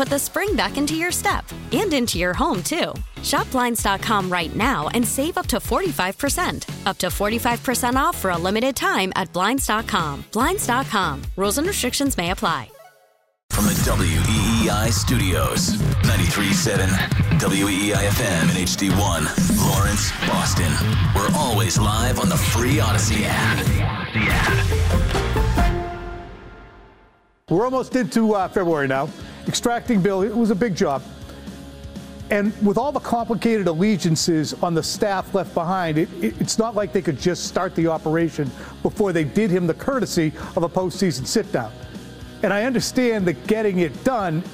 put the spring back into your step and into your home, too. Shop Blinds.com right now and save up to 45%. Up to 45% off for a limited time at Blinds.com. Blinds.com. Rules and restrictions may apply. From the WEEI studios, 93.7 WEEI FM and HD1, Lawrence, Boston. We're always live on the free Audacy app. The app. We're almost into uh, February now. Extracting Bill, it was a big job. And with all the complicated allegiances on the staff left behind, it, it, it's not like they could just start the operation before they did him the courtesy of a postseason sit down. And I understand that getting it done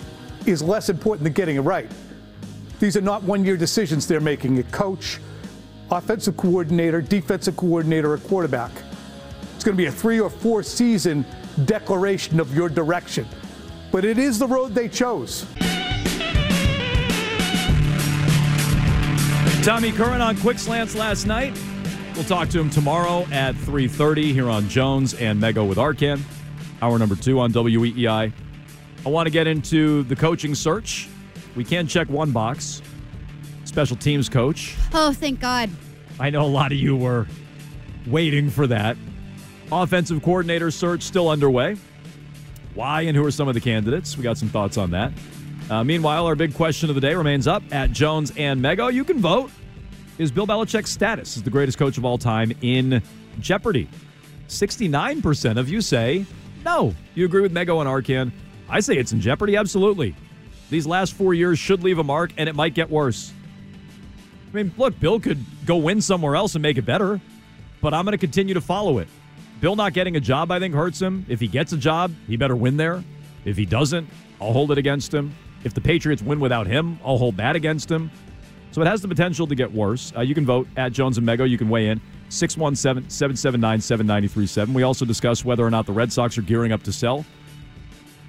is less important than getting it right. These are not one year decisions they're making a coach, offensive coordinator, defensive coordinator, or quarterback. It's going to be a three or four season declaration of your direction. But it is the road they chose. Tommy Curran on Quick Slants last night. We'll talk to him tomorrow at 3.30 here on Jones and Mego with Arcand. Hour number two on WEEI. I want to get into the coaching search. We can check one box. Special teams coach. Oh, thank God. I know a lot of you were waiting for that. Offensive coordinator search still underway. Why and who are some of the candidates? We got some thoughts on that. Uh, meanwhile, our big question of the day remains up at Jones and Mego. You can vote. Is Bill Belichick's status as the greatest coach of all time in jeopardy? 69% of you say no. You agree with Mego and Arcand? I say it's in jeopardy, absolutely. These last four years should leave a mark, and it might get worse. I mean, look, Bill could go win somewhere else and make it better, but I'm going to continue to follow it. Bill not getting a job, I think, hurts him. If he gets a job, he better win there. If he doesn't, I'll hold it against him. If the Patriots win without him, I'll hold that against him. So it has the potential to get worse. Uh, you can vote at Jones and Mego. You can weigh in 617 779 7937. We also discuss whether or not the Red Sox are gearing up to sell.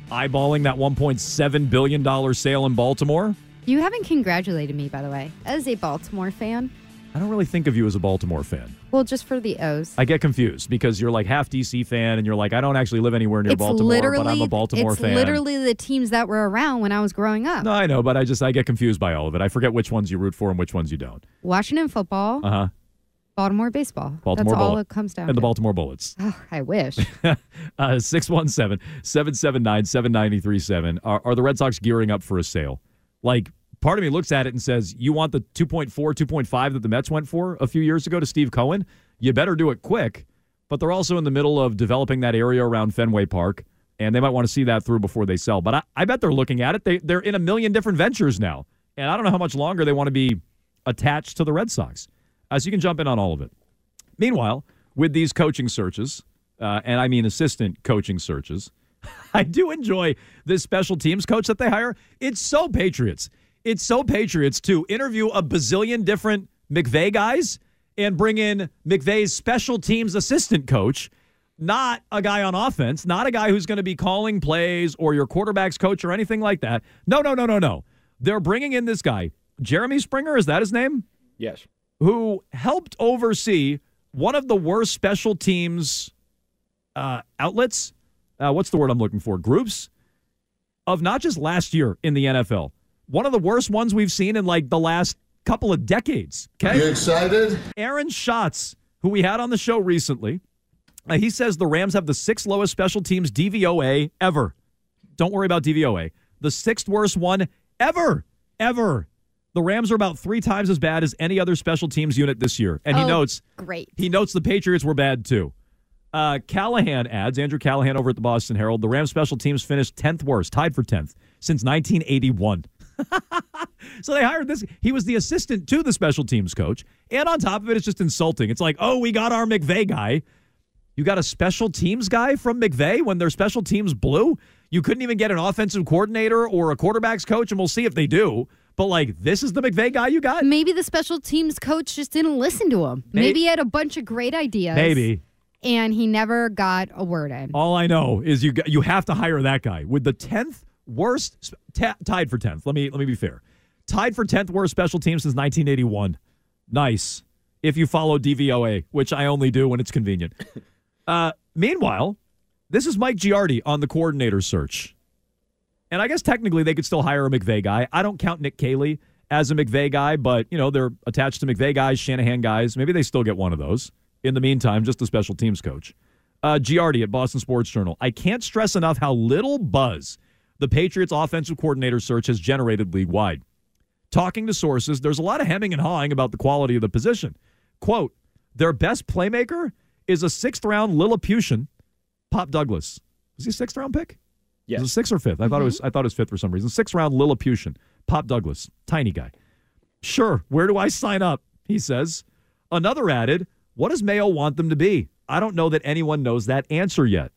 Eyeballing that $1.7 billion sale in Baltimore. You haven't congratulated me, by the way, as a Baltimore fan. I don't really think of you as a Baltimore fan. Well, just for the O's. I get confused because you're like half DC fan and you're like, I don't actually live anywhere near it's Baltimore, but I'm a Baltimore it's fan. literally the teams that were around when I was growing up. No, I know, but I just I get confused by all of it. I forget which ones you root for and which ones you don't. Washington football, Uh huh. Baltimore baseball. Baltimore That's all it comes down to And the. Baltimore Bullets. Oh, I wish. Uh, 617 779 7937. Are the Red Sox gearing up for a sale? Like, part of me looks at it and says, you want the 2.4, 2.5 that the Mets went for a few years ago to Steve Cohen? You better do it quick. But they're also in the middle of developing that area around Fenway Park, and they might want to see that through before they sell. But I, I bet they're looking at it. They, they're in a million different ventures now. And I don't know how much longer they want to be attached to the Red Sox. Uh, so you can jump in on all of it. Meanwhile, with these coaching searches, uh, and I mean assistant coaching searches, I do enjoy this special teams coach that they hire. It's so Patriots. It's so Patriots to interview a bazillion different McVay guys and bring in McVay's special teams assistant coach, not a guy on offense, not a guy who's going to be calling plays or your quarterback's coach or anything like that. No, no, no, no, no. They're bringing in this guy, Jeremy Springer. Is that his name? Yes. who helped oversee one of the worst special teams uh, outlets. Uh, what's the word I'm looking for? Groups of not just last year in the NFL, one of the worst ones we've seen in like the last couple of decades. Okay. You excited? Aaron Schatz, who we had on the show recently, uh, he says the Rams have the sixth lowest special teams DVOA ever. Don't worry about DVOA. The sixth worst one ever, ever. The Rams are about three times as bad as any other special teams unit this year. And he Oh, notes Great. he notes the Patriots were bad too. Uh, Callahan adds, Andrew Callahan over at the Boston Herald, the Rams special teams finished 10th worst, tied for 10th, since 1981. so they hired this. He was the assistant to the special teams coach. And on top of it, it's just insulting. It's like, oh, we got our McVay guy. You got a special teams guy from McVay when their special teams blew? You couldn't even get an offensive coordinator or a quarterback's coach, and we'll see if they do. But like, this is the McVay guy you got? Maybe the special teams coach just didn't listen to him. May- Maybe he had a bunch of great ideas. Maybe. And he never got a word in. All I know is you got- you have to hire that guy with the tenth worst ta- tied for tenth. Let me let me be fair, tied for tenth worst special team since 1981. Nice. If you follow DVOA, which I only do when it's convenient. Uh, meanwhile, this is Mike Giardi on the coordinator search, and I guess technically they could still hire a McVay guy. I don't count Nick Caley as a McVay guy, but you know they're attached to McVay guys, Shanahan guys. Maybe they still get one of those. In the meantime, just a special teams coach. Uh, Giardi at Boston Sports Journal. I can't stress enough how little buzz the Patriots offensive coordinator search has generated league wide. Talking to sources, there's a lot of hemming and hawing about the quality of the position. Quote, their best playmaker is a sixth round Lilliputian, Pop Douglas. Was he a sixth round pick? Yes. Was it sixth or fifth? I thought it was mm-hmm. I thought it was fifth for some reason. Sixth round Lilliputian, Pop Douglas, tiny guy. Sure, where do I sign up? He says. Another added, what does Mayo want them to be? I don't know that anyone knows that answer yet.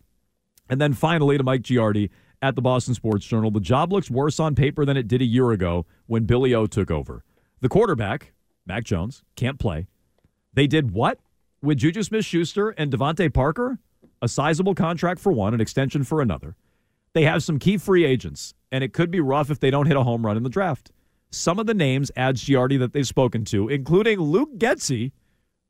And then finally to Mike Giardi at the Boston Sports Journal. The job looks worse on paper than it did a year ago when Billy O took over. The quarterback, Mac Jones, can't play. They did what with Juju Smith Schuster and DeVante Parker? A sizable contract for one, an extension for another. They have some key free agents, and it could be rough if they don't hit a home run in the draft. Some of the names adds Giardi that they've spoken to, including Luke Getsy,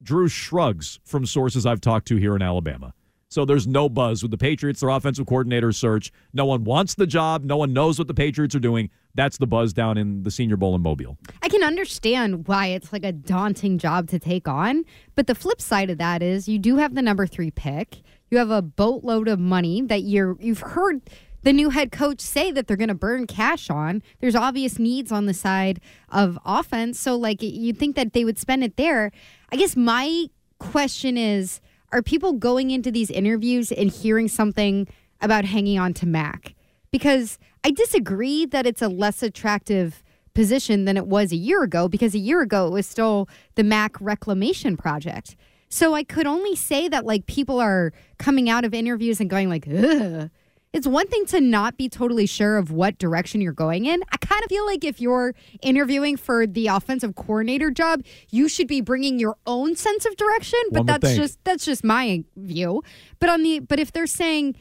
drew shrugs from sources I've talked to here in Alabama. So there's no buzz with the Patriots, their offensive coordinator search. No one wants the job. No one knows what the Patriots are doing. That's the buzz down in the Senior Bowl in Mobile. I can understand why it's like a daunting job to take on. But the flip side of that is you do have the number three pick. You have a boatload of money that you're you've heard the new head coach say that they're going to burn cash on. There's obvious needs on the side of offense. So like you'd think that they would spend it there. I guess my question is are people going into these interviews and hearing something about hanging on to Mac? Because I disagree that it's a less attractive position than it was a year ago because a year ago it was still the Mac reclamation project. So I could only say that like people are coming out of interviews and going like, ugh. It's one thing to not be totally sure of what direction you're going in. I kind of feel like if you're interviewing for the offensive coordinator job, you should be bringing your own sense of direction. But that's think. just that's just my view. But on the but if they're saying,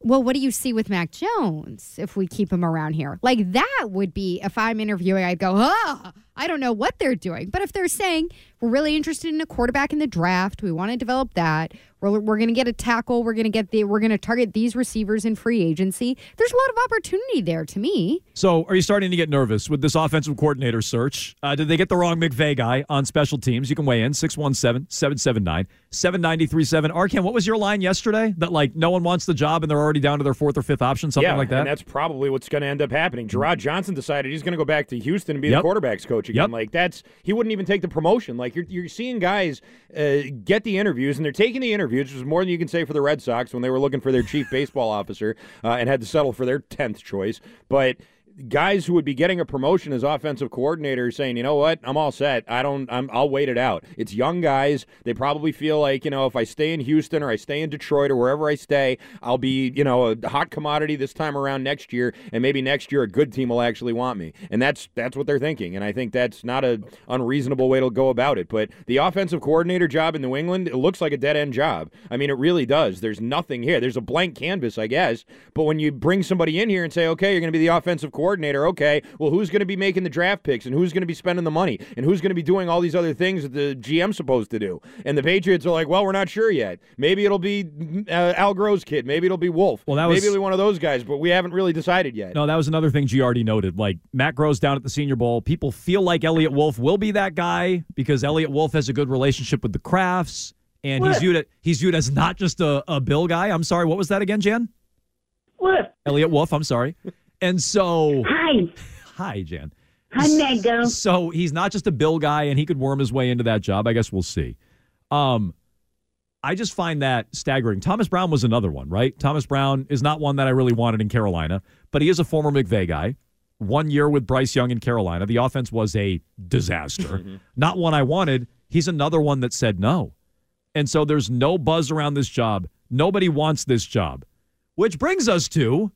well, what do you see with Mac Jones if we keep him around here? Like that would be if I'm interviewing, I'd go, ah, I don't know what they're doing. But if they're saying we're really interested in a quarterback in the draft, we want to develop that. We're, we're going to get a tackle. We're going to get the we're going to target these receivers in free agency. There's a lot of opportunity there to me. So, are you starting to get nervous with this offensive coordinator search? Uh, did they get the wrong McVay guy on special teams? You can weigh in 617 779 7937. Arcand, what was your line yesterday? That, like, no one wants the job and they're already down to their fourth or fifth option, something yeah, like that? and that's probably what's going to end up happening. Jerrod Johnson decided he's going to go back to Houston and be the Yep. quarterbacks coach again. Yep. Like that's he wouldn't even take the promotion. Like you're you're seeing guys uh, get the interviews and they're taking the interviews, which is more than you can say for the Red Sox when they were looking for their chief baseball officer uh, and had to settle for their tenth choice, but. Guys who would be getting a promotion as offensive coordinator saying, you know what, I'm all set. I don't. I'm. I'll wait it out. It's young guys. They probably feel like you know, if I stay in Houston or I stay in Detroit or wherever I stay, I'll be you know a hot commodity this time around next year, and maybe next year a good team will actually want me. And that's that's what they're thinking. And I think that's not a unreasonable way to go about it. But the offensive coordinator job in New England, it looks like a dead end job. I mean, it really does. There's nothing here. There's a blank canvas, I guess. But when you bring somebody in here and say, okay, you're going to be the offensive coordinator coordinator, okay, well, who's going to be making the draft picks and who's going to be spending the money and who's going to be doing all these other things that the GM's supposed to do? And the Patriots are like, well, we're not sure yet. Maybe it'll be uh, Al Groh's kid. Maybe it'll be Wolf. Well, that Maybe was- it'll be one of those guys, but we haven't really decided yet. No, that was another thing Giardi noted. Like Matt Groh's down at the Senior Bowl. People feel like Eliot Wolf will be that guy because Eliot Wolf has a good relationship with the Krafts, and he's viewed he's viewed as not just a, a Bill guy. I'm sorry, what was that again, Jan? What? Eliot Wolf. I'm sorry. And so, Hi. hi, Jan. Hi, Mego. So he's not just a Bill guy, and he could worm his way into that job. I guess we'll see. Um, I just find that staggering. Thomas Brown was another one, right? Thomas Brown is not one that I really wanted in Carolina, but he is a former McVay guy. One year with Bryce Young in Carolina, the offense was a disaster. Not one I wanted. He's another one that said no. And so there's no buzz around this job. Nobody wants this job. Which brings us to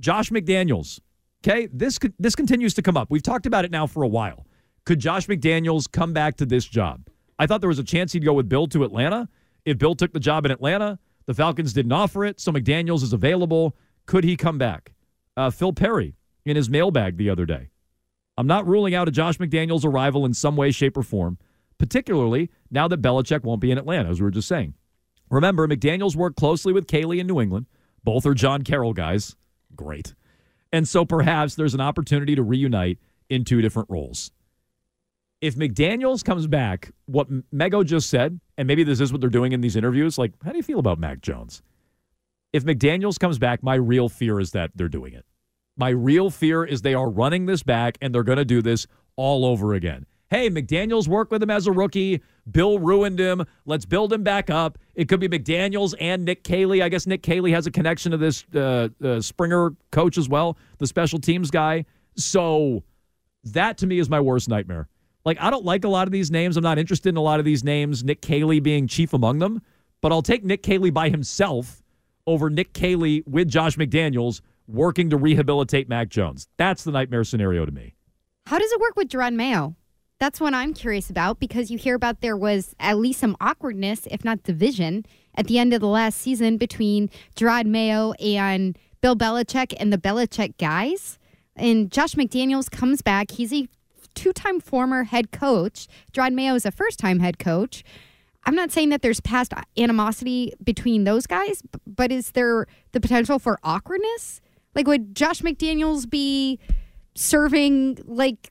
Josh McDaniels. Okay, this this continues to come up. We've talked about it now for a while. Could Josh McDaniels come back to this job? I thought there was a chance he'd go with Bill to Atlanta. If Bill took the job in Atlanta, the Falcons didn't offer it, so McDaniels is available. Could he come back? Uh, Phil Perry in his mailbag the other day. I'm not ruling out a Josh McDaniels arrival in some way, shape, or form, particularly now that Belichick won't be in Atlanta, as we were just saying. Remember, McDaniels worked closely with Caley in New England. Both are John Carroll guys. Great. And so perhaps there's an opportunity to reunite in two different roles. If McDaniels comes back, what Mego just said, and maybe this is what they're doing in these interviews, like, how do you feel about Mac Jones? If McDaniels comes back, my real fear is that they're doing it. My real fear is they are running this back and they're going to do this all over again. Hey, McDaniels worked with him as a rookie. Bill ruined him. Let's build him back up. It could be McDaniels and Nick Caley. I guess Nick Caley has a connection to this uh, uh, Springer coach as well, the special teams guy. So that to me is my worst nightmare. Like, I don't like a lot of these names. I'm not interested in a lot of these names, Nick Caley being chief among them, but I'll take Nick Caley by himself over Nick Caley with Josh McDaniels working to rehabilitate Mac Jones. That's the nightmare scenario to me. How does it work with Jerod Mayo? That's what I'm curious about because you hear about there was at least some awkwardness, if not division, at the end of the last season between Jerod Mayo and Bill Belichick and the Belichick guys. And Josh McDaniels comes back. He's a two time former head coach. Jerod Mayo is a first time head coach. I'm not saying that there's past animosity between those guys, but is there the potential for awkwardness? Like, would Josh McDaniels be serving like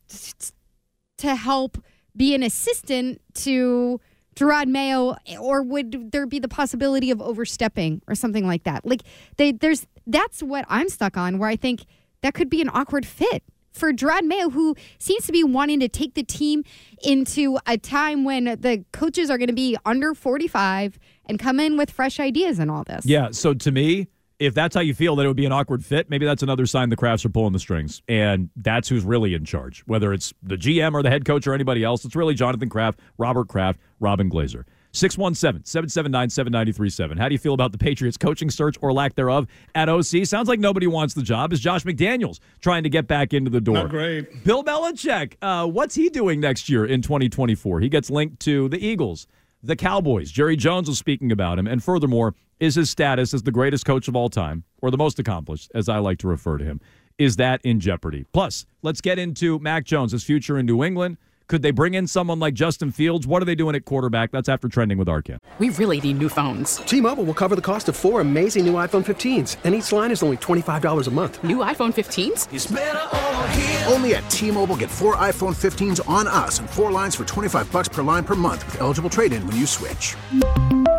to help be an assistant to Jerod Mayo, or would there be the possibility of overstepping or something like that? Like, they, there's that's what I'm stuck on, where I think that could be an awkward fit for Jerod Mayo, who seems to be wanting to take the team into a time when the coaches are going to be under 45 and come in with fresh ideas and all this. Yeah. So to me, if that's how you feel that it would be an awkward fit, maybe that's another sign the Krafts are pulling the strings. And that's who's really in charge. Whether it's the GM or the head coach or anybody else, it's really Jonathan Kraft, Robert Kraft, Robin Glazer. 617 779 7937. How do you feel about the Patriots coaching search or lack thereof at OC? Sounds like nobody wants the job. Is Josh McDaniels trying to get back into the door? Not great. Bill Belichick, uh, what's he doing next year in 2024? He gets linked to the Eagles, the Cowboys. Jerry Jones was speaking about him. And furthermore, is his status as the greatest coach of all time, or the most accomplished, as I like to refer to him, is that in jeopardy? Plus, let's get into Mac Jones, his future in New England. Could they bring in someone like Justin Fields? What are they doing at quarterback? That's after trending with Arcand. We really need new phones. T-Mobile will cover the cost of four amazing new iPhone 15s, and each line is only $25 a month. New iPhone 15s? Only at T-Mobile get four iPhone 15s on us and four lines for 25 bucks per line per month with eligible trade-in when you switch.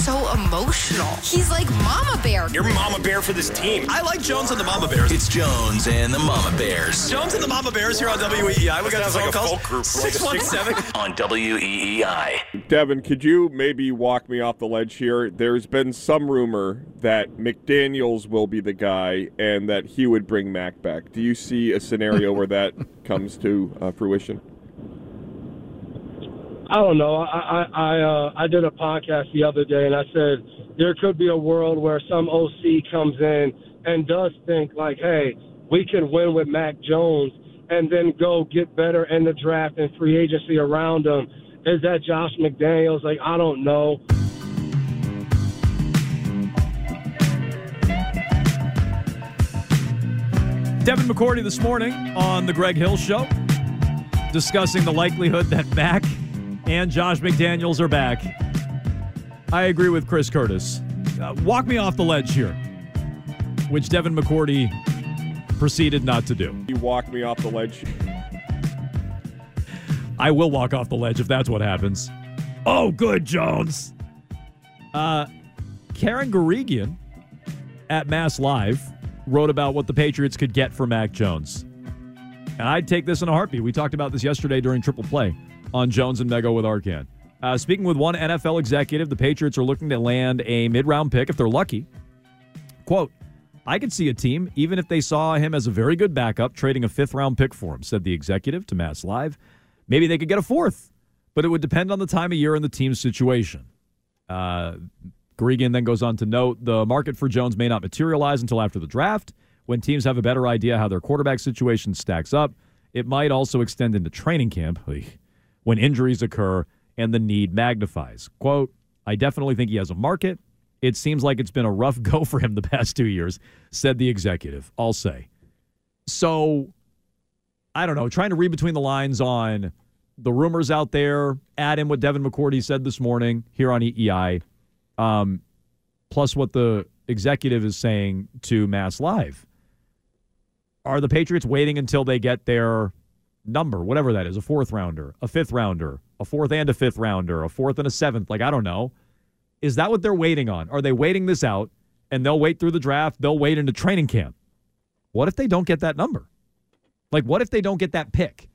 Arcand is so emotional. He's like Mama Bear. You're Mama Bear for this team. I like Jones and the Mama Bears. It's Jones and the Mama Bears. Jones and the Mama Bears here on WEEI. We got the phone like a calls. folk group, like 617 on WEEI. Devin, could you maybe walk me off the ledge here? There's been some rumor that McDaniels will be the guy and that he would bring Mac back. Do you see a scenario where that comes to uh, fruition? I don't know. I I I, uh, I did a podcast the other day, and I said there could be a world where some OC comes in and does think like, "Hey, we can win with Mac Jones," and then go get better in the draft and free agency around him. Is that Josh McDaniels? Like, I don't know. Devin McCourty this morning on the Greg Hill Show, discussing the likelihood that Mac and Josh McDaniels are back. I agree with Chris Curtis. Uh, walk me off the ledge here, which Devin McCourty proceeded not to do. You walk me off the ledge. I will walk off the ledge if that's what happens. Oh, good, Jones. Uh, Karen Guregian at Mass Live wrote about what the Patriots could get for Mac Jones. And I'd take this in a heartbeat. We talked about this yesterday during Triple Play on Jones and Mego with Arcand. Uh, speaking with one NFL executive, the Patriots are looking to land a mid round pick if they're lucky. Quote, I could see a team, even if they saw him as a very good backup, trading a fifth round pick for him, said the executive to Mass Live. Maybe they could get a fourth, but it would depend on the time of year and the team's situation. Uh, Guregian then goes on to note the market for Jones may not materialize until after the draft, when teams have a better idea how their quarterback situation stacks up. It might also extend into training camp when injuries occur and the need magnifies. Quote, I definitely think he has a market. It seems like it's been a rough go for him the past two years, said the executive. I'll say. So, I don't know, trying to read between the lines on the rumors out there, add in what Devin McCourty said this morning here on EEI, um, plus what the executive is saying to Mass Live. Are the Patriots waiting until they get their number, whatever that is, a fourth rounder, a fifth rounder, a fourth and a fifth rounder, a fourth and a seventh? Like, I don't know. Is that what they're waiting on? Are they waiting this out and they'll wait through the draft? They'll wait into training camp. What if they don't get that number? Like, what if they don't get that pick?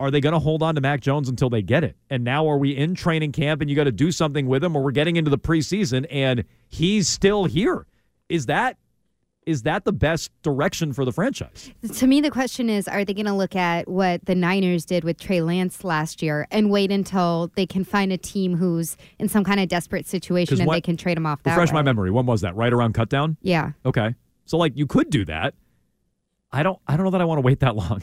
Are they going to hold on to Mac Jones until they get it? And now are we in training camp and you got to do something with him or we're getting into the preseason and he's still here? Is that is that the best direction for the franchise? To me, the question is are they going to look at what the Niners did with Trey Lance last year and wait until they can find a team who's in some kind of desperate situation and what- they can trade him off that Refresh way? my memory. When was that? Right around cutdown? Yeah. Okay. So like you could do that. I don't I don't know that I want to wait that long.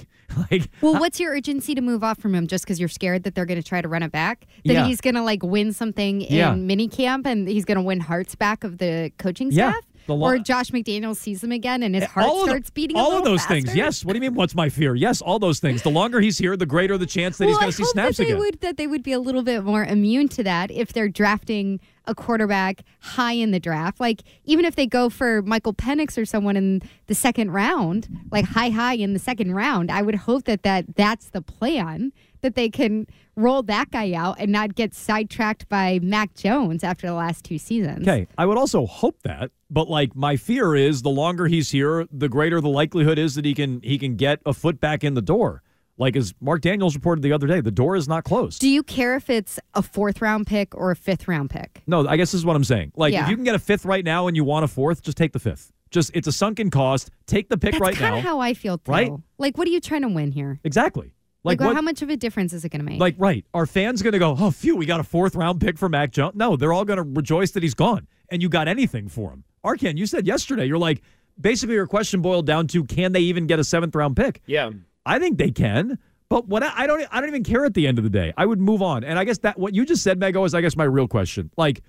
like Well, what's your urgency to move off from him just because you're scared that they're going to try to run it back? That Yeah. he's going to like win something in Yeah. minicamp and he's going to win hearts back of the coaching staff? The lo- or Josh McDaniels sees him again and his eh, heart all of the- starts beating all of those things. Yes. What do you mean what's my fear? Yes, all those things. The longer he's here, the greater the chance that he's going to see snaps that they again. would that they would be a little bit more immune to that if they're drafting a quarterback high in the draft. Like even if they go for Michael Penix or someone in the second round, like high high in the second round, I would hope that that that's the plan that they can roll that guy out and not get sidetracked by Mac Jones after the last two seasons. Okay, I would also hope that, but like my fear is the longer he's here, the greater the likelihood is that he can he can get a foot back in the door. Like as Mark Daniels reported the other day, the door is not closed. Do you care if it's a fourth round pick or a fifth round pick? No, I guess this is what I'm saying. Like Yeah. if you can get a fifth right now and you want a fourth, just take the fifth. Just it's a sunken cost. Take the pick right now. That's right kind now. of how I feel too. Right? Like, what are you trying to win here? exactly. Like, Like, what? how much of a difference is it going to make? Like right, are fans going to go? Oh, phew, we got a fourth round pick for Mac Jones? No, they're all going to rejoice that he's gone, and you got anything for him. Arcand, you said yesterday, you're like, basically your question boiled down to, can they even get a seventh round pick? Yeah. I think they can. But what I, I don't I don't even care at the end of the day. I would move on. And I guess that what you just said, Mego, is I guess my real question. Like,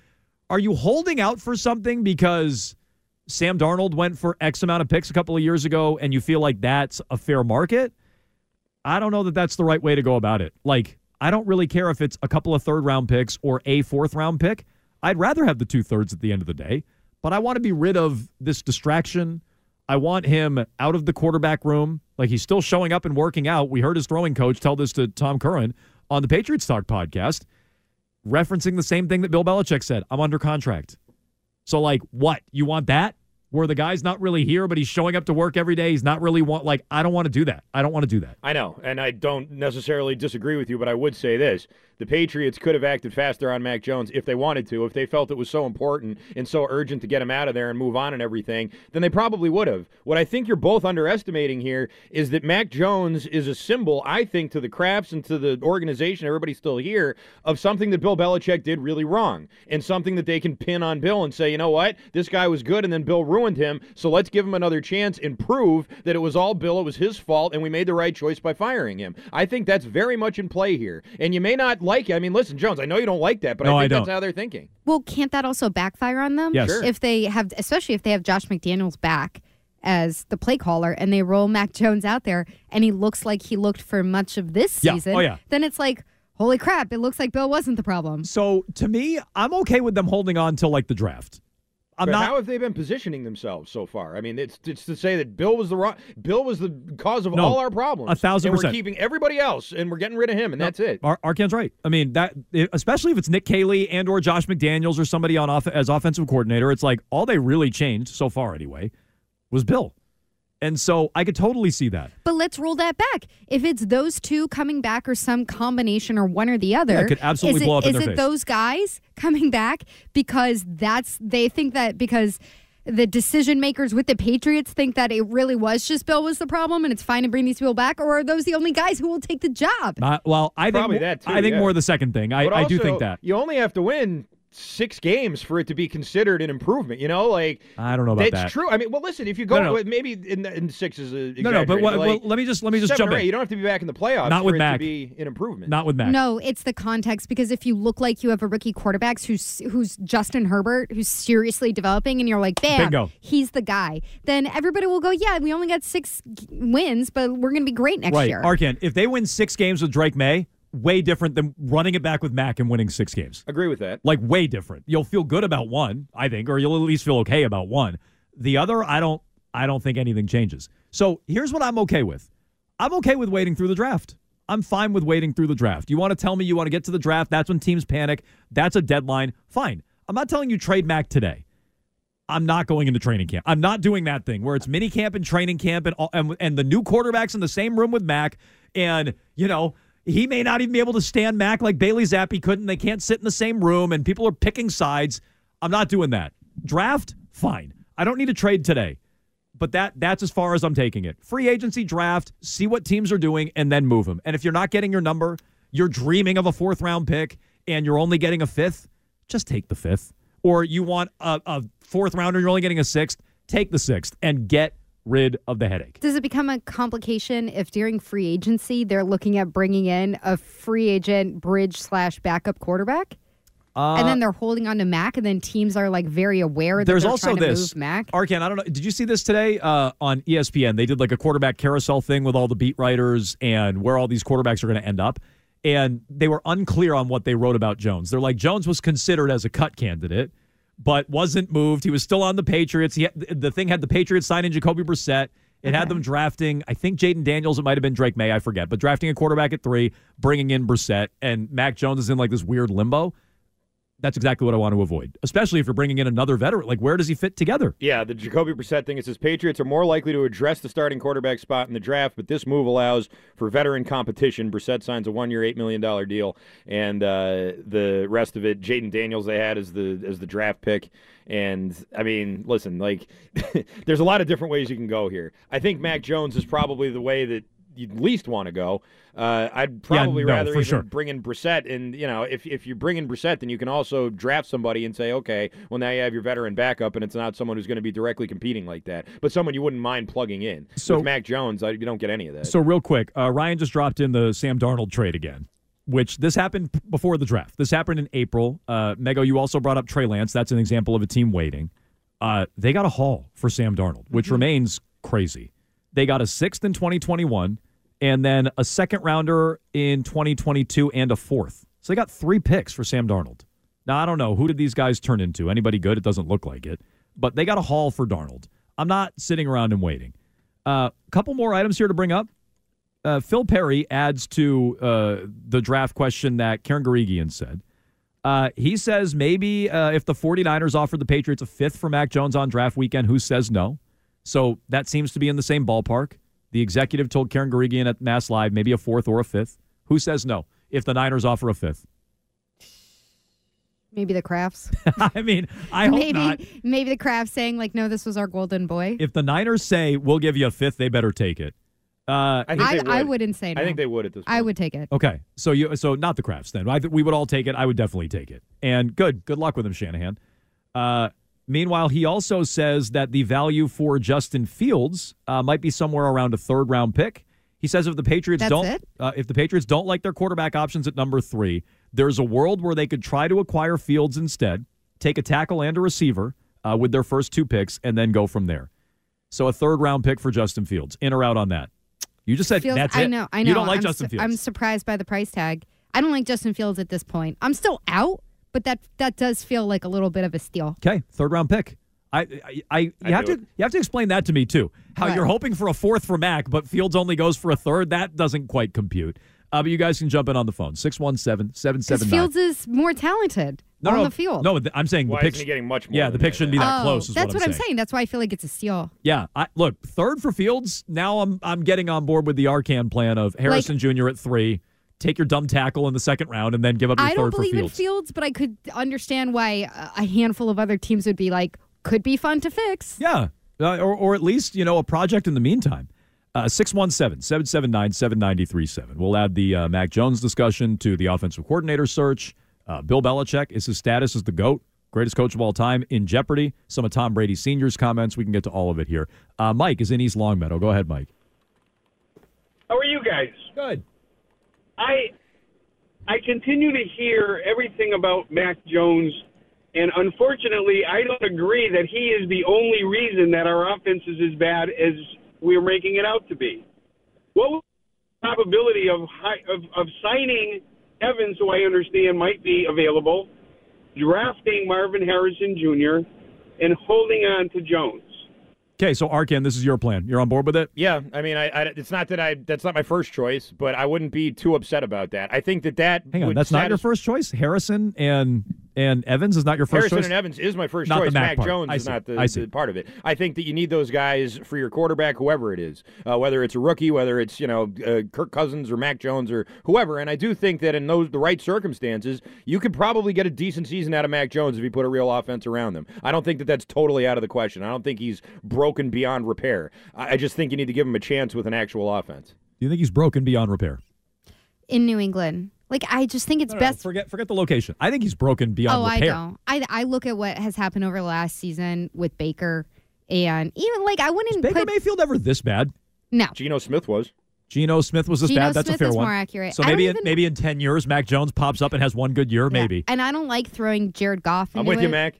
are you holding out for something because Sam Darnold went for X amount of picks a couple of years ago and you feel like that's a fair market? I don't know that that's the right way to go about it. Like, I don't really care if it's a couple of third round picks or a fourth round pick. I'd rather have the two thirds at the end of the day, but I want to be rid of this distraction. I want him out of the quarterback room. Like he's still showing up and working out. We heard his throwing coach tell this to Tom Curran on the Patriots Talk podcast, referencing the same thing that Bill Belichick said I'm under contract. So, like, what? You want that? Where the guy's not really here, but he's showing up to work every day. He's not really want, like, I don't want to do that. I don't want to do that. I know, and I don't necessarily disagree with you, but I would say this. The Patriots could have acted faster on Mac Jones if they wanted to, if they felt it was so important and so urgent to get him out of there and move on and everything, then they probably would have. What I think you're both underestimating here is that Mac Jones is a symbol, I think, to the Krafts and to the organization, everybody's still here, of something that Bill Belichick did really wrong and something that they can pin on Bill and say, you know what, this guy was good and then Bill ruined him, so let's give him another chance and prove that it was all Bill, it was his fault, and we made the right choice by firing him. I think that's very much in play here. And you may not like it. I mean, listen, Jones, I know you don't like that, but No, I I think that's don't. how they're thinking. Well, can't that also backfire on them? Yes. Sure. If they have, especially if they have Josh McDaniels back as the play caller and they roll Mac Jones out there and he looks like he looked for much of this Yeah. season, Oh, yeah. then it's like, holy crap, it looks like Bill wasn't the problem. So, to me, I'm okay with them holding on till like the draft. I'm but not. how have they been positioning themselves so far? I mean, it's it's to say that Bill was the wrong, Bill was the cause of No, all our problems. a thousand and percent. We're keeping everybody else, and we're getting rid of him, and that's it. Ar- Arcand's right. I mean that, especially if it's Nick Caley and or Josh McDaniels or somebody on off as offensive coordinator, it's like all they really changed so far anyway was Bill, and so I could totally see that. But let's roll that back. If it's those two coming back or some combination or one or the other, Yeah, it could absolutely is it, blow up in is their it face. those guys coming back because that's they think that because the decision makers with the Patriots think that it really was just Bill was the problem and it's fine to bring these people back, or are those the only guys who will take the job? Not, well, I think Probably mo- that, too, I think yeah. more the second thing. I, But I do think that. you only have to win six games for it to be considered an improvement. You know, like I don't know about that's that. true. I mean, well, listen, if you go No, no. with maybe in, in six is a No, no, but what, like, well, let me just let me just jump in. You don't have to be back in the playoffs Not for with it Mac. to be an improvement. Not with Mac. No, it's the context because if you look like you have a rookie quarterback who's who's Justin Herbert, who's seriously developing, and you're like, bam, Bingo. he's the guy, then everybody will go, yeah, we only got six g- wins, but we're going to be great next right, year. Arcand. If they win six games with Drake Maye, way different than running it back with Mac and winning six games. Agree with that. Like way different. You'll feel good about one, I think, or you'll at least feel okay about one. The other, I don't I don't think anything changes. So here's what I'm okay with. I'm okay with waiting through the draft. I'm fine with waiting through the draft. You want to tell me you want to get to the draft, that's when teams panic. That's a deadline. Fine. I'm not telling you trade Mac today. I'm not going into training camp. I'm not doing that thing where it's mini camp and training camp and all, and, and the new quarterbacks in the same room with Mac and you know he may not even be able to stand Mac like Bailey Zappe couldn't. They can't sit in the same room and people are picking sides. I'm not doing that. Draft, fine. I don't need a trade today. But that that's as far as I'm taking it. Free agency draft, see what teams are doing and then move them. And if you're not getting your number, you're dreaming of a fourth round pick and you're only getting a fifth, just take the fifth. Or you want a, a fourth rounder, you're only getting a sixth, take the sixth and get rid of the headache. Does it become a complication if during free agency they're looking at bringing in a free agent bridge slash backup quarterback? Uh, and then they're holding on to Mac, and then teams are like very aware that There's also to this move Mac. Arcand, I don't know. Did you see this today uh, on ESPN? They did like a quarterback carousel thing with all the beat writers and where all these quarterbacks are going to end up. And they were unclear on what they wrote about Jones. They're like Jones was considered as a cut candidate, but wasn't moved. He was still on the Patriots. He had, the thing had the Patriots signing Jacoby Brissett, It had them drafting, I think Jayden Daniels, it might have been Drake Maye, I forget, but drafting a quarterback at three, bringing in Brissett, and Mac Jones is in like this weird limbo. That's exactly what I want to avoid, especially if you're bringing in another veteran. Like, where does he fit together? Yeah, the Jacoby Brissett thing. It says Patriots are more likely to address the starting quarterback spot in the draft, but this move allows for veteran competition. Brissett signs a one-year, eight million dollar deal, and uh, the rest of it, Jayden Daniels, they had as the as the draft pick. And I mean, listen, like, there's a lot of different ways you can go here. I think Mac Jones is probably the way that you'd least want to go. Uh, I'd probably no, rather even sure. bring in Brissett, and you know, if if you bring in Brissett, then you can also draft somebody and say, okay, well now you have your veteran backup, and it's not someone who's going to be directly competing like that, but someone you wouldn't mind plugging in. So- With Mac Jones, I, you don't get any of that. So, real quick, uh, Ryan just dropped in the Sam Darnold trade again, which this happened before the draft. This happened in April. Uh, Mego, you also brought up Trey Lance. That's an example of a team waiting. Uh, they got a haul for Sam Darnold, which remains crazy. They got a sixth in 2021 and then a second rounder in 2022 and a fourth. So they got three picks for Sam Darnold. Now, I don't know. Who did these guys turn into? Anybody good? It doesn't look like it. But they got a haul for Darnold. I'm not sitting around and waiting. A uh, couple more items here to bring up. Uh, Phil Perry adds to uh, the draft question that Karen Guregian said. Uh, he says maybe uh, if the 49ers offered the Patriots a fifth for Mac Jones on draft weekend, who says no? So that seems to be in the same ballpark. The executive told Karen Guregian at Mass Live maybe a fourth or a fifth. Who says no if the Niners offer a fifth? Maybe the Krafts. I mean, I hope maybe not. maybe the Krafts saying like, no, this was our golden boy. If the Niners say we'll give you a fifth, they better take it. Uh, I, think I, they I would. wouldn't say no. I think they would at this. point. I would take it. Okay, so you so not the Krafts then. I we would all take it. I would definitely take it. And good, good luck with him, Shanahan. Uh, meanwhile, he also says that the value for Justin Fields uh, might be somewhere around a third round pick. He says if the Patriots That's don't? Uh, if the Patriots don't like their quarterback options at number three, there's a world where they could try to acquire Fields instead, take a tackle and a receiver uh, with their first two picks, and then go from there. So a third round pick for Justin Fields. In or out on that? You just said Fields- that's I it. know. I know. You don't like I'm Justin su- Fields. I'm surprised by the price tag. I don't like Justin Fields at this point. I'm still out, but that that does feel like a little bit of a steal. Okay, third round pick. I, I, I you have do to you have to explain that to me too. How What? you're hoping for a fourth for Mac, but Fields only goes for a third. That doesn't quite compute. Uh, but you guys can jump in on the phone 617 Because 779 Fields is more talented no, on no, the field. No, th- I'm saying Why the isn't pick. he getting much more yeah, the pick shouldn't be that oh, close. Is that's what, I'm saying. That's why I feel like it's a steal. Yeah, I, look, third for Fields. Now I'm I'm getting on board with the Arcand plan of Harrison Jr. at three. Take your dumb tackle in the second round, and then give up your I don't third for believe in Fields. Fields, but I could understand why a- a handful of other teams would be like, could be fun to fix. Yeah, uh, or, or at least, you know, a project in the meantime. Uh, 617 779 7937. We'll add the uh, Mac Jones discussion to the offensive coordinator search. Uh, Bill Belichick, is his status as the GOAT, greatest coach of all time, in jeopardy? Some of Tom Brady Sr.'s comments. We can get to all of it here. Uh, Mike is in East Longmeadow. Go ahead, Mike. How are you guys? Good. I I continue to hear everything about Mac Jones, and unfortunately, I don't agree that he is the only reason that our offense is as bad as we're making it out to be. What was the probability of hi- of, of signing Evans, who I understand might be available, drafting Marvin Harrison Jr., and holding on to Jones? Okay, so Arcand, this is your plan. You're on board with it? Yeah, I mean, I, I it's not that I that's not my first choice, but I wouldn't be too upset about that. I think that that Hang on, that's not your first choice. Harrison and and Evans is not your first Harrison choice. and Evans is my first Not the choice. Mac Mac part. Jones I is not the, I see. the part of it. I think that you need those guys for your quarterback, whoever it is, uh, whether it's a rookie, whether it's you know uh, Kirk Cousins or Mac Jones or whoever. And I do think that in those the right circumstances, you could probably get a decent season out of Mac Jones if you put a real offense around them. I don't think that that's totally out of the question. I don't think he's broken beyond repair. I, I just think you need to give him a chance with an actual offense. Do you think he's broken beyond repair? In New England. Like, I just think it's No, no, best. forget forget the location. I think he's broken beyond oh, I don't. I, I look at what has happened over the last season with Baker, and even like, I wouldn't Baker put. Mayfield ever this bad? no. Geno Smith was. Geno Smith was this Geno bad. That's Smith a fair is one. more accurate. So maybe in, even- maybe in ten years, Mac Jones pops up and has one good year. Yeah. Maybe And I don't like throwing Jared Goff into I'm with it you, Mac.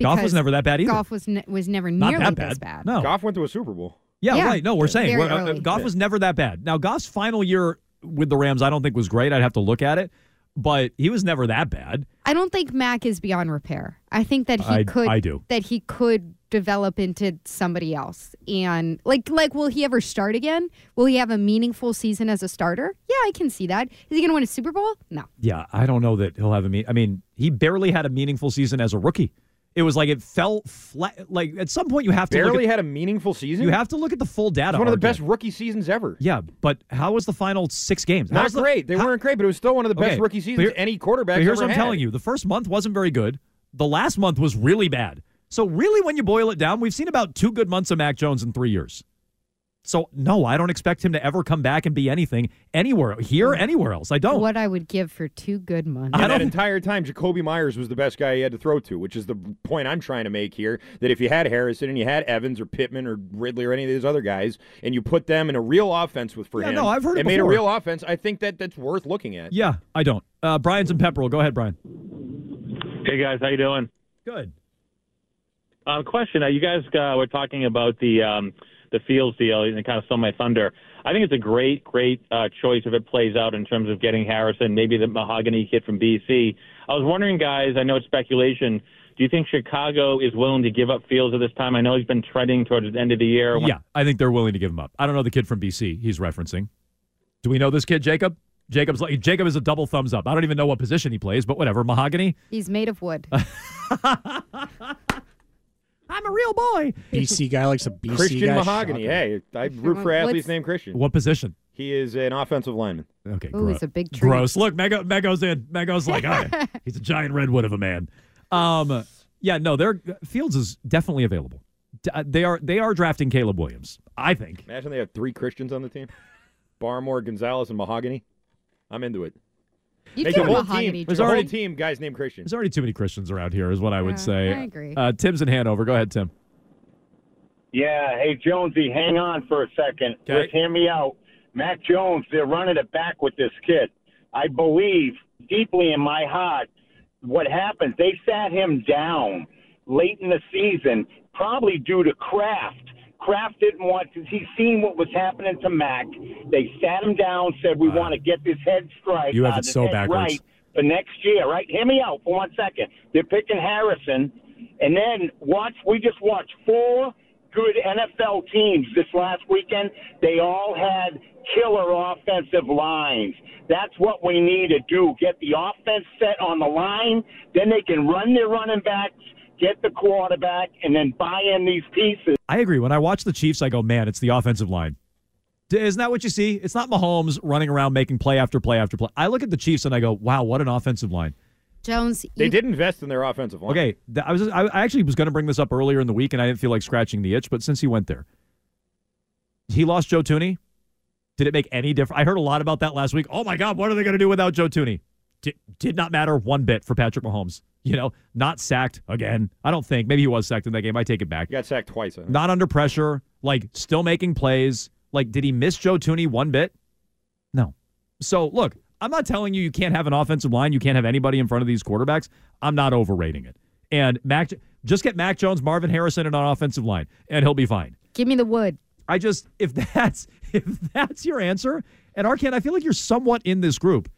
Goff was never that bad either. Goff was ne- was never Not nearly that this bad. bad. No. Goff went to a Super Bowl. Yeah, Yeah. right. No, we're saying we're, uh, early. Goff was never that bad. Now Goff's final year with the Rams, I don't think was great. I'd have to look at it. but he was never that bad. I don't think Mac is beyond repair. I think that he I- could. I do. That he could develop into somebody else. And like, like, will he ever start again? Will he have a meaningful season as a starter? Yeah, I can see that. Is he going to win a Super Bowl? No. Yeah, I don't know that he'll have a mean. I mean, he barely had a meaningful season as a rookie. It was like it fell flat. Like at some point, you have to Barely at, had a meaningful season. You have to look at the full data. It's one of the best rookie seasons ever. Yeah, but how was the final six games? Not How's the- great. They how- weren't great, but it was still one of the best Okay, rookie seasons here- any quarterback. But here's what I'm had. telling you: the first month wasn't very good. The last month was really bad. So really, when you boil it down, we've seen about two good months of Mac Jones in three years. So no, I don't expect him to ever come back and be anything anywhere here, anywhere else. I don't. What I would give for two good months. And that entire time, Jakobi Meyers was the best guy he had to throw to, which is the point I'm trying to make here. That if you had Harrison and you had Evans or Pittman or Ridley or any of these other guys, and you put them in a real offense with for Yeah, him, no, I've heard it and made a real offense, I think that that's worth looking at. Yeah, I don't. Uh, Brian's in Pepperell. Go ahead, Brian. Hey guys, how you doing? Good. Um, question: uh, You guys uh, were talking about the um, the Fields deal and kind of stole my thunder. I think it's a great, great uh, choice if it plays out in terms of getting Harrison, maybe the mahogany kid from BC. I was wondering, guys. I know it's speculation. Do you think Chicago is willing to give up Fields at this time? I know he's been trending towards the end of the year. Yeah, I think they're willing to give him up. I don't know the kid from BC he's referencing. Do we know this kid, Jacob? Jacob's like Jacob is a double thumbs up. I don't even know what position he plays, but whatever. Mahogany. He's made of wood. I'm a real boy. BC guy likes a BC Christian guy. Mahogany. Hey, I root for What's- athletes named Christian. What position? He is an offensive lineman. Okay, Ooh, he's a big tree. Gross. Look, Mego, Mego's in. Mego's like, all right. he's a giant redwood of a man. Um, yeah, no, they're Fields is definitely available. D- uh, They are they are drafting Caleb Williams. I think. Imagine they have three Christians on the team: Barmore, Gonzalez, and Mahogany. I'm into it. You'd Make a a whole Mahogany team. There's The whole already- team guys named Christian. There's already too many Christians around here, is what I would Yeah, say. I agree. Uh, Tim's in Hanover. Go ahead, Tim. Yeah, hey Jonesy, hang on for a second. Okay. Just hear me out. Mac Jones, they're running it back with this kid. I believe deeply in my heart what happened. They sat him down late in the season, probably due to Kraft. Kraft didn't want to. He seen what was happening to Mac. They sat him down, said, "We want to get this head strike. You have uh, it so backwards. right for next year." Right? Hear me out for one second. They're picking Harrison, and then watch. We just watched four good NFL teams this last weekend. They all had killer offensive lines. That's what we need to do. Get the offense set on the line, then they can run their running backs, get the quarterback, and then buy in these pieces. I agree. When I watch the Chiefs, I go, man, it's the offensive line. Isn't that what you see? It's not Mahomes running around making play after play after play. I look at the Chiefs and I go, wow, what an offensive line. Jones, They did invest in their offensive line. Okay, I was I I actually was going to bring this up earlier in the week, and I didn't feel like scratching the itch. But since he went there, he lost Joe Thuney. Did it make any difference? I heard a lot about that last week. Oh my God, what are they going to do without Joe Thuney? Did, did not matter one bit for Patrick Mahomes. You know, not sacked again. I don't think. Maybe he was sacked in that game. I take it back. He got sacked twice. I. Not under pressure. Like still making plays. Like did he miss Joe Thuney one bit? No. So look, I'm not telling you you can't have an offensive line. You can't have anybody in front of these quarterbacks. I'm not overrating it. And Mac, just get Mac Jones, Marvin Harrison, and an offensive line, and he'll be fine. give me the wood. I just if that's if that's your answer, and Arcand, I feel like you're somewhat in this group.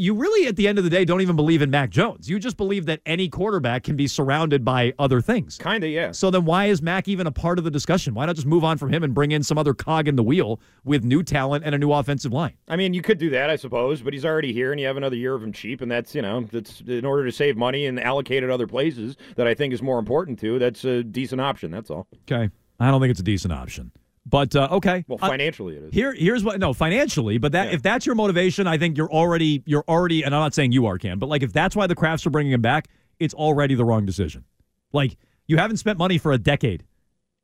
You really, at the end of the day, don't even believe in Mac Jones. You just believe that any quarterback can be surrounded by other things. Kind of, yeah. So then, why is Mac even a part of the discussion? Why not just move on from him and bring in some other cog in the wheel with new talent and a new offensive line? I mean, you could do that, I suppose, but he's already here, and you have another year of him cheap, and that's you know that's in order to save money and allocate it other places that I think is more important to. That's a decent option. That's all. Okay, I don't think it's a decent option, but uh, okay. Well, financially it is. Here, here's what. No, financially, but that if that's your motivation, I think you're already, you're already, and I'm not saying you are, Cam, but like if that's why the Krafts are bringing him back, it's already the wrong decision. Like you haven't spent money for a decade.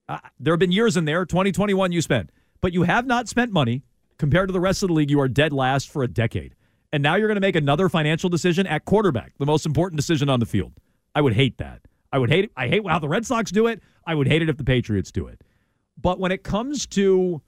Uh, there have been years in there. 2021, you spent, but you have not spent money compared to the rest of the league. You are dead last for a decade, and now you're going to make another financial decision at quarterback, the most important decision on the field. I would hate that. I would hate it. I hate how the Red Sox do it. I would hate it if the Patriots do it. But when it comes to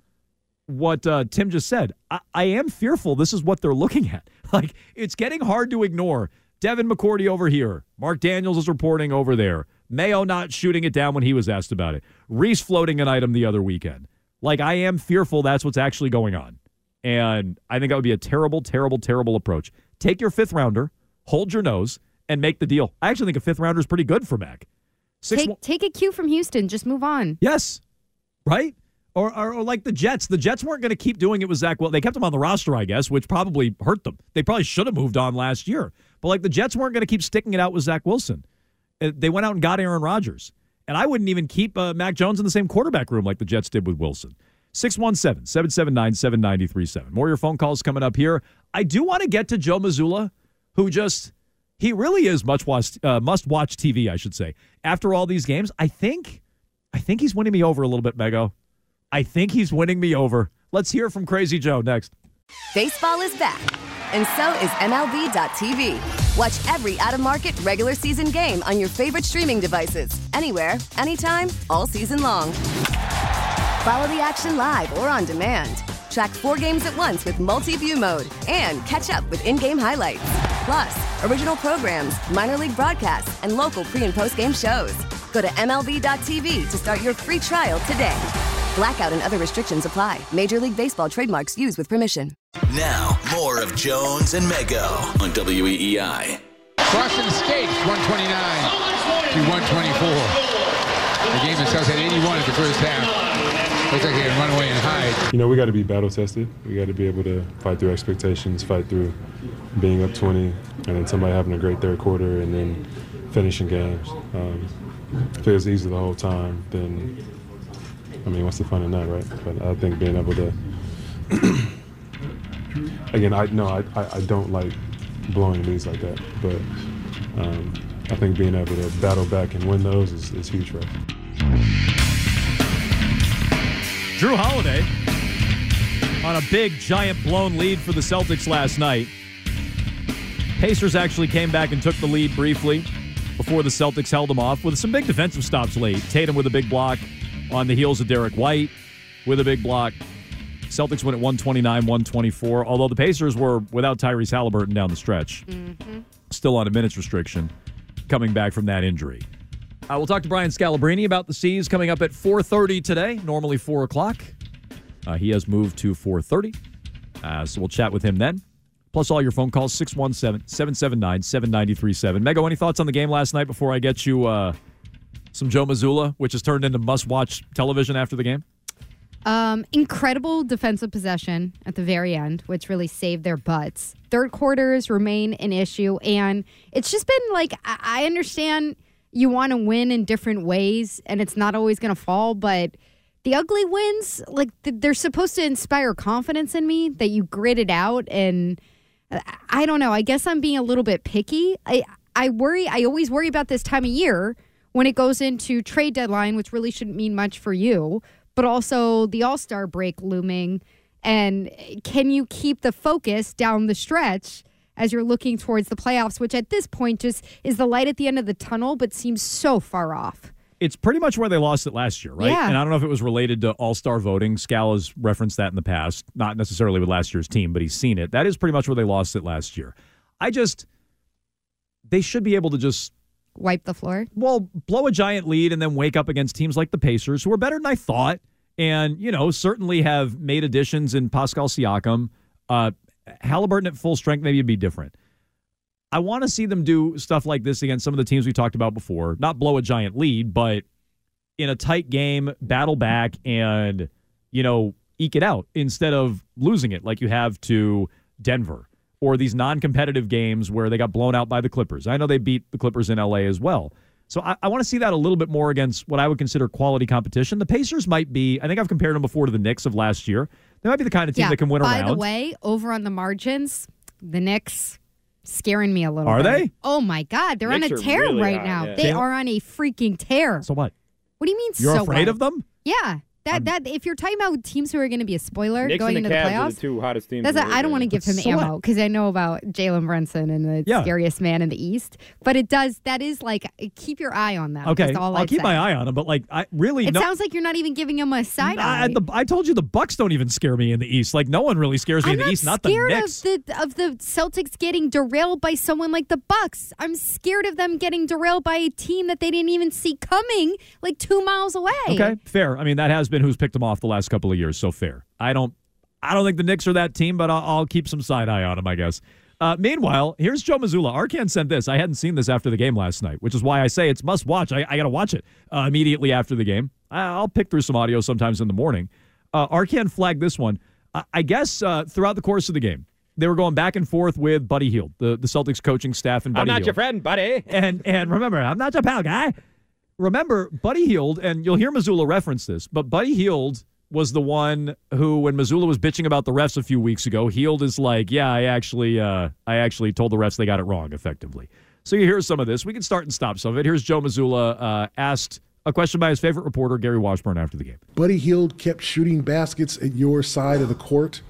what uh, Tim just said, I, I am fearful this is what they're looking at. Like, it's getting hard to ignore. Devin McCourty over here. Mark Daniels is reporting over there. Mayo not shooting it down when he was asked about it. Reiss floating an item the other weekend. Like, I am fearful that's what's actually going on. And I think that would be a terrible, terrible, terrible approach. take your fifth rounder, hold your nose, and make the deal. I actually think a fifth rounder is pretty good for Mac. Six Take, take a cue from Houston. Just move on. Yes. Right? Or, or, or like the Jets. The Jets weren't going to keep doing it with Zach. Well, they kept him on the roster, I guess, which probably hurt them. They probably should have moved on last year. But like the Jets weren't going to keep sticking it out with Zach Wilson. They went out and got Aaron Rodgers. And I wouldn't even keep uh, Mac Jones in the same quarterback room like the Jets did with Wilson. 617 779 7937. More your phone calls coming up here. I do want to get to Joe Mazzulla, who just, he really is much watch, uh, must watch TV, I should say. After all these games, I think, I think he's winning me over a little bit, Mego. I think he's winning me over. Let's hear from Crazy Joe next. Baseball is back, and so is MLB.tv. Watch every out of market regular season game on your favorite streaming devices, anywhere, anytime, all season long. Follow the action live or on demand. Track four games at once with multi view mode and catch up with in game highlights. Plus, original programs, minor league broadcasts, and local pre and post game shows. Go to MLB.tv to start your free trial today. Blackout and other restrictions apply. Major League Baseball trademarks used with permission. Now, more of Jones and Mego on WEEI. Boston escapes 129 to 124. The game itself had 81 at the first half. Looks like can run away and hide. You know, we got to be battle tested. We got to be able to fight through expectations, fight through being up 20, and then somebody having a great third quarter and then finishing games. Um, if it was easy the whole time, then I mean, what's the fun in that, right? But I think being able to, again, I no, I, I, I don't like blowing leads like that, but um, I think being able to battle back and win those is, is huge for us. Jrue Holiday on a big, giant, blown lead for the Celtics last night. Pacers actually came back and took the lead briefly before the Celtics held them off with some big defensive stops late. Tatum with a big block on the heels of Derrick White with a big block. Celtics went at 129 124, although the Pacers were without Tyrese Halliburton down the stretch. Mm-hmm. Still on a minutes restriction coming back from that injury. Uh, we'll talk to Brian Scalabrine about the C's coming up at 4.30 today, normally 4 o'clock. Uh, he has moved to 4.30, uh, so we'll chat with him then. Plus all your phone calls, 617-779-7937. Mego, any thoughts on the game last night before I get you uh, some Joe Mazzulla, which has turned into must-watch television after the game? Um, incredible defensive possession at the very end, which really saved their butts. Third quarters remain an issue, and it's just been like I, I understand you want to win in different ways, and it's not always going to fall, but the ugly wins, like they're supposed to inspire confidence in me that you grit it out, and I don't know. I guess I'm being a little bit picky. I I worry. I always worry about this time of year when it goes into trade deadline, which really shouldn't mean much for you, but also the All Star break looming. And can you keep the focus down the stretch as you're looking towards the playoffs, which at this point just is the light at the end of the tunnel, but seems so far off? It's pretty much where they lost it last year, right? Yeah. And I don't know if it was related to All Star voting. Scal has referenced that in the past, not necessarily with last year's team, but he's seen it. That is pretty much where they lost it last year. I just, they should be able to just wipe the floor. Well, blow a giant lead and then wake up against teams like the Pacers, who are better than I thought, and you know certainly have made additions in Pascal Siakam. Uh, Halliburton at full strength maybe it'd be different. I want to see them do stuff like this against some of the teams we talked about before. Not blow a giant lead, but in a tight game, battle back and you know eke it out instead of losing it like you have to Denver or these non-competitive games where they got blown out by the Clippers. I know they beat the Clippers in LA as well. So I, I want to see that a little bit more against what I would consider quality competition. The Pacers might be, I think I've compared them before to the Knicks of last year. They might be the kind of team that can win By around. By the way, over on the margins, the Knicks scaring me a little. Are bit. they? Oh my God, they're Knicks on a tear really right hot, now. yeah. They They- are on a freaking tear. so what? What do you mean? You're so afraid what? of them? Yeah. That, that if you're talking about teams who are going to be a spoiler Knicks going and into the the Cavs are playoffs, the two hottest teams. that's in the I don't want to right give him So what? ammo because I know about Jalen Brunson and the Yeah. scariest man in the East. But it does that is like keep your eye on them. Okay, all I'll I'd keep say. my eye on him, but like I really It no, sounds like you're not even giving him a side I, eye. the, I told you the Bucks don't even scare me in the East. Like no one really scares me I'm in the not East. Not the scared Knicks. of the of the Celtics getting derailed by someone like the Bucks. I'm scared of them getting derailed by a team that they didn't even see coming, like two miles away. Okay, fair. I mean, that has been who's picked them off the last couple of years, so fair. I don't, I don't think the Knicks are that team, but I'll, I'll keep some side eye on them, I guess. Uh, meanwhile, here's Joe Mazzulla. Arcand sent this. I hadn't seen this after the game last night, which is why I say it's must watch. I, I got to watch it uh, immediately after the game. I, I'll pick through some audio sometimes in the morning. Uh, Arcand flagged this one. I, I guess uh, throughout the course of the game, they were going back and forth with Buddy Hield, the, the Celtics coaching staff, and Buddy I'm not Hield. your friend, buddy. And and remember, I'm not your pal guy. Remember, Buddy Hield, and you'll hear Mazzulla reference this, but Buddy Hield was the one who, when Mazzulla was bitching about the refs a few weeks ago, Hield is like, "Yeah, I actually, uh, I actually told the refs they got it wrong, effectively." So you hear some of this. We can start and stop some of it. Here's Joe Mazzulla uh, asked a question by his favorite reporter, Gary Washburn, after the game. Buddy Hield kept shooting baskets at your side of the court,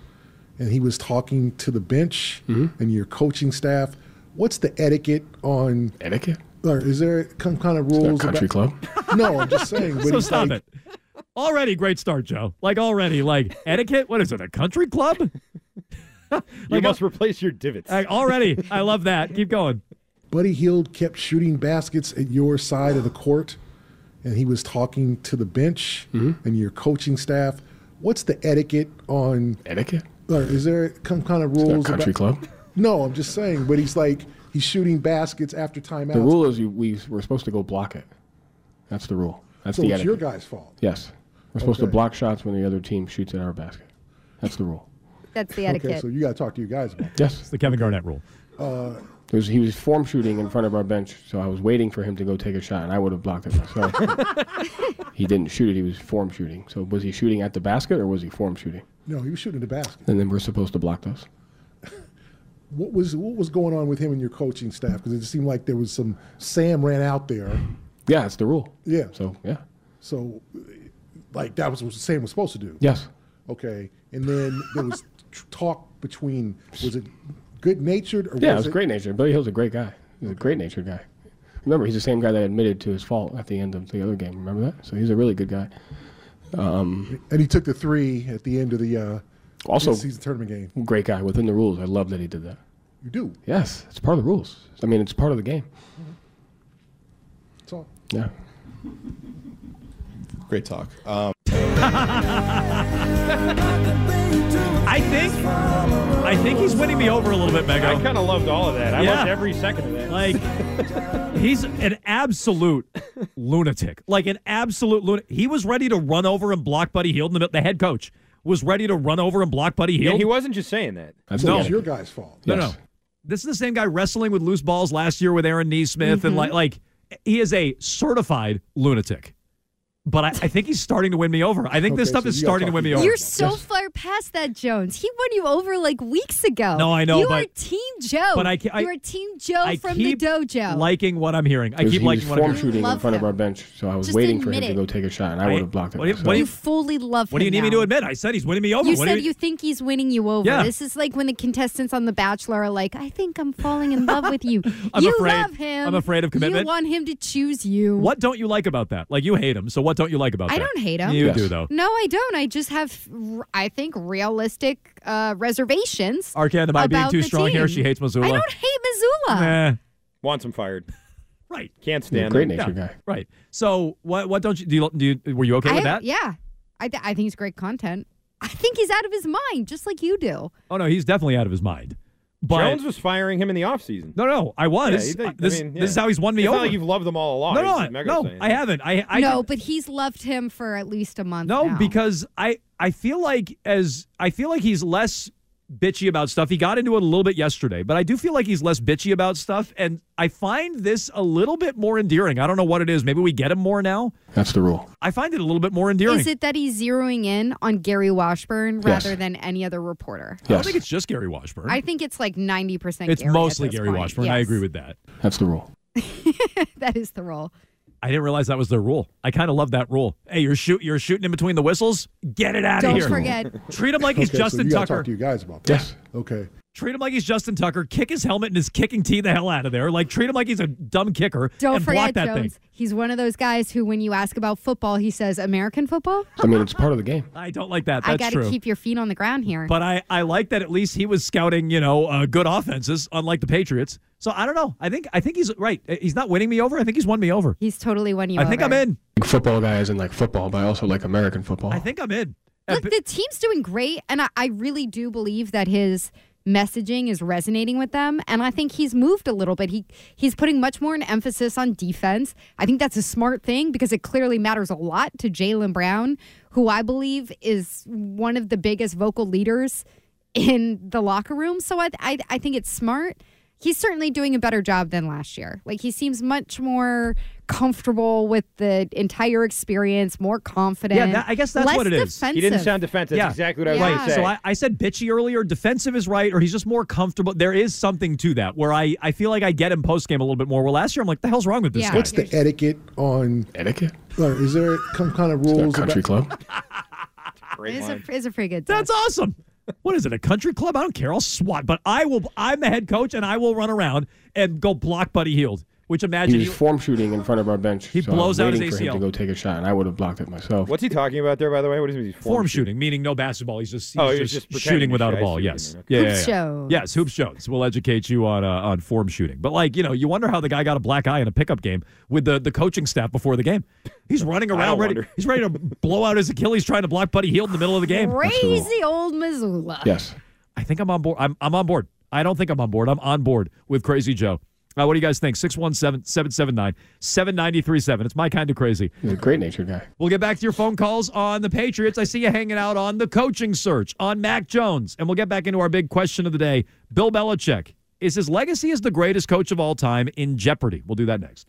and he was talking to the bench and your coaching staff. What's the etiquette on etiquette? Or is there some kind of rules? country about- No, I'm just saying. so stop like- it. Already great start, Joe. Like already, like etiquette. What is it? A country club? You must uh, replace your divots. Like, already, I love that. Keep going. Buddy Hield kept shooting baskets at your side of the court, and he was talking to the bench mm-hmm. and your coaching staff. What's the etiquette on etiquette? Or is there some kind of there a rules? country about- club? No, I'm just saying. But he's like he's shooting baskets after timeouts. The rule is you, we we're supposed to go block it. That's the rule. That's so the it's your guy's fault. Yes, we're supposed to block shots when the other team shoots at our basket. That's the rule. That's the etiquette. Okay, so you got to talk to you guys about that. Yes, it's the Kevin Garnett rule. Uh, was, he was form shooting in front of our bench, so I was waiting for him to go take a shot, and I would have blocked it myself. he didn't shoot it; he was form shooting. So was he shooting at the basket or was he form shooting? no, he was shooting at the basket. And then we're supposed to block those. What was what was going on with him and your coaching staff? Because it seemed like there was some Sam ran out there. Yeah, it's the rule. Yeah. So yeah. So, like that was what Sam was supposed to do. Yes. Okay, and then there was talk between. Was it good natured or Yeah, it was was great natured. Billy Hill's a great guy. He's a great natured guy. Remember, he's the same guy that admitted to his fault at the end of the other game. Remember that? So he's a really good guy. Um, And he took the three at the end of the uh, also, season tournament game. great guy within the rules. I love that he did that. You do. Yes, it's part of the rules. I mean, it's part of the game. That's all. Yeah. Great talk. Um, I think, I think he's winning me over a little bit, Mego. I kind of loved all of that. I Yeah. loved every second of that. Like, he's an absolute lunatic. Like an absolute lunatic. He was ready to run over and block Buddy Hield. in The, the head coach was ready to run over and block Buddy Yeah, Hield. he wasn't just saying that. So it's your guy's fault. No, no. This is the same guy wrestling with loose balls last year with Aaron Nesmith, and Mhm. like, like he is a certified lunatic. But I, I think he's starting to win me over. I think this stuff so is starting to win me over. You're so far past that, Jones. He won you over like weeks ago. No, I know, You but- are Team Joe. but I ca- I- you are Team Joe I from keep the dojo. liking what I'm hearing. I keep he liking was what I'm form hearing. shooting in Love front of our bench, so I was Just waiting for him admit to go take a shot, and I, I- would have blocked it. what do you- myself. you fully love What do you him need me to admit? I said he's winning me over. You What said you think he's winning you over. Yeah. This is like when the contestants on The Bachelor are like, I think I'm falling in love with you. I'm you afraid- love him. I'm afraid of commitment. You want him to choose you. What don't you like about that? Like you hate him, so what don't you like about I that? I don't hate him. You do though. No, I don't. I just have, I think, realistic uh, reservations. Arcand, am I being too the strong here? She hates Mazzulla. I don't hate Mazzulla. Nah. Wants him fired. Right. Can't stand great him. natured Yeah, guy. Right. So what? What don't you do? You, do you, were you okay I, with that? Yeah. I, th- I think he's great content. I think he's out of his mind, just like you do. Oh no, he's definitely out of his mind. But Jones was firing him in the offseason. no, no, I was. Yeah, you think- Uh, this, I mean, this is how he's won me it's over. Not like you've loved them all along. no, It's no, no, I haven't. I, I no, but he's loved him for at least a month. No, now. because I I feel like as I feel like he's less bitchy about stuff. He got into it a little bit yesterday, but I do feel like he's less bitchy about stuff and I find this a little bit more endearing. I don't know what it is. Maybe we get him more now. That's the rule. I find it a little bit more endearing. Is it that he's zeroing in on Gary Washburn Yes. rather than any other reporter? Yes. I don't think it's just Gary Washburn. I think it's like 90% it's Gary at mostly this Gary point. Washburn. I agree with that. That's the rule. that is the role. I didn't realize that was their rule. I kind of love that rule. Hey, you're shoot you're shooting in between the whistles. Get it out of here. Don't forget. Treat him like he's Okay, so Justin you gotta Tucker. talk to you guys about that. Yes. Okay. Treat him like he's Justin Tucker. Kick his helmet and his kicking tee the hell out of there. Like treat him like he's a dumb kicker Don't and block forget, that Jones. thing. He's one of those guys who, when you ask about football, he says American football. I mean, it's part of the game. I don't like that. That's I got to true. keep your feet on the ground here. But I, I like that at least he was scouting, you know, uh, good offenses, unlike the Patriots. So I don't know. I think I think he's right. He's not winning me over. I think he's won me over. He's totally won you over. I think. I'm in. Like football guy isn't like football, but I also like American football. I think I'm in. Uh, Look, the team's doing great, and I, I really do believe that his messaging is resonating with them. And I think he's moved a little bit. He he's putting much more an emphasis on defense. I think that's a smart thing because it clearly matters a lot to Jaylen Brown, who I believe is one of the biggest vocal leaders in the locker room. So I I, I think it's smart. He's certainly doing a better job than last year. Like he seems much more comfortable with the entire experience, more confident. Yeah, that, I guess that's less what it is. Defensive. He didn't sound defensive. That's exactly what I was Yeah. going to say. So I, I said bitchy earlier. Defensive is right, or he's just more comfortable. There is something to that where I, I feel like I get him post game a little bit more. Where last year I'm like, the hell's wrong with this guy? What's the etiquette on etiquette? is there some kind of rules? country about, club? It's a, it's a pretty good. That's awesome. What is it? A country club? I don't care. I'll swat, but I will. I'm the head coach, and I will run around and go block Buddy Hield. Which imagine He was form shooting in front of our bench. He so I was blows out his waiting for him ACL. to go take a shot, and I would have blocked it myself. What's he talking about there, by the way? What does he mean? form, shooting, meaning no basketball. He's just he's Oh, he just, just shooting without a ball. see what you Yes, mean. yeah, Hoops yeah, yeah. Jones. Yes, hoops Jones will educate you on uh, on form shooting. But like you know, you wonder how the guy got a black eye in a pickup game with the the coaching staff before the game. He's running around ready. wonder. He's ready to blow out his Achilles trying to block Buddy Hield in the middle of the game. Crazy old Mazzulla. Yes. I think I'm on board. I'm, I'm on board. I don't think I'm on board. I'm on board with Crazy Joe. Uh, what do you guys think? 617 779 7937. It's my kind of crazy. He's a great natured guy. We'll get back to your phone calls on the Patriots. I see you hanging out on the coaching search on Mac Jones. And we'll get back into our big question of the day. Bill Belichick, is his legacy as the greatest coach of all time in jeopardy? We'll do that next.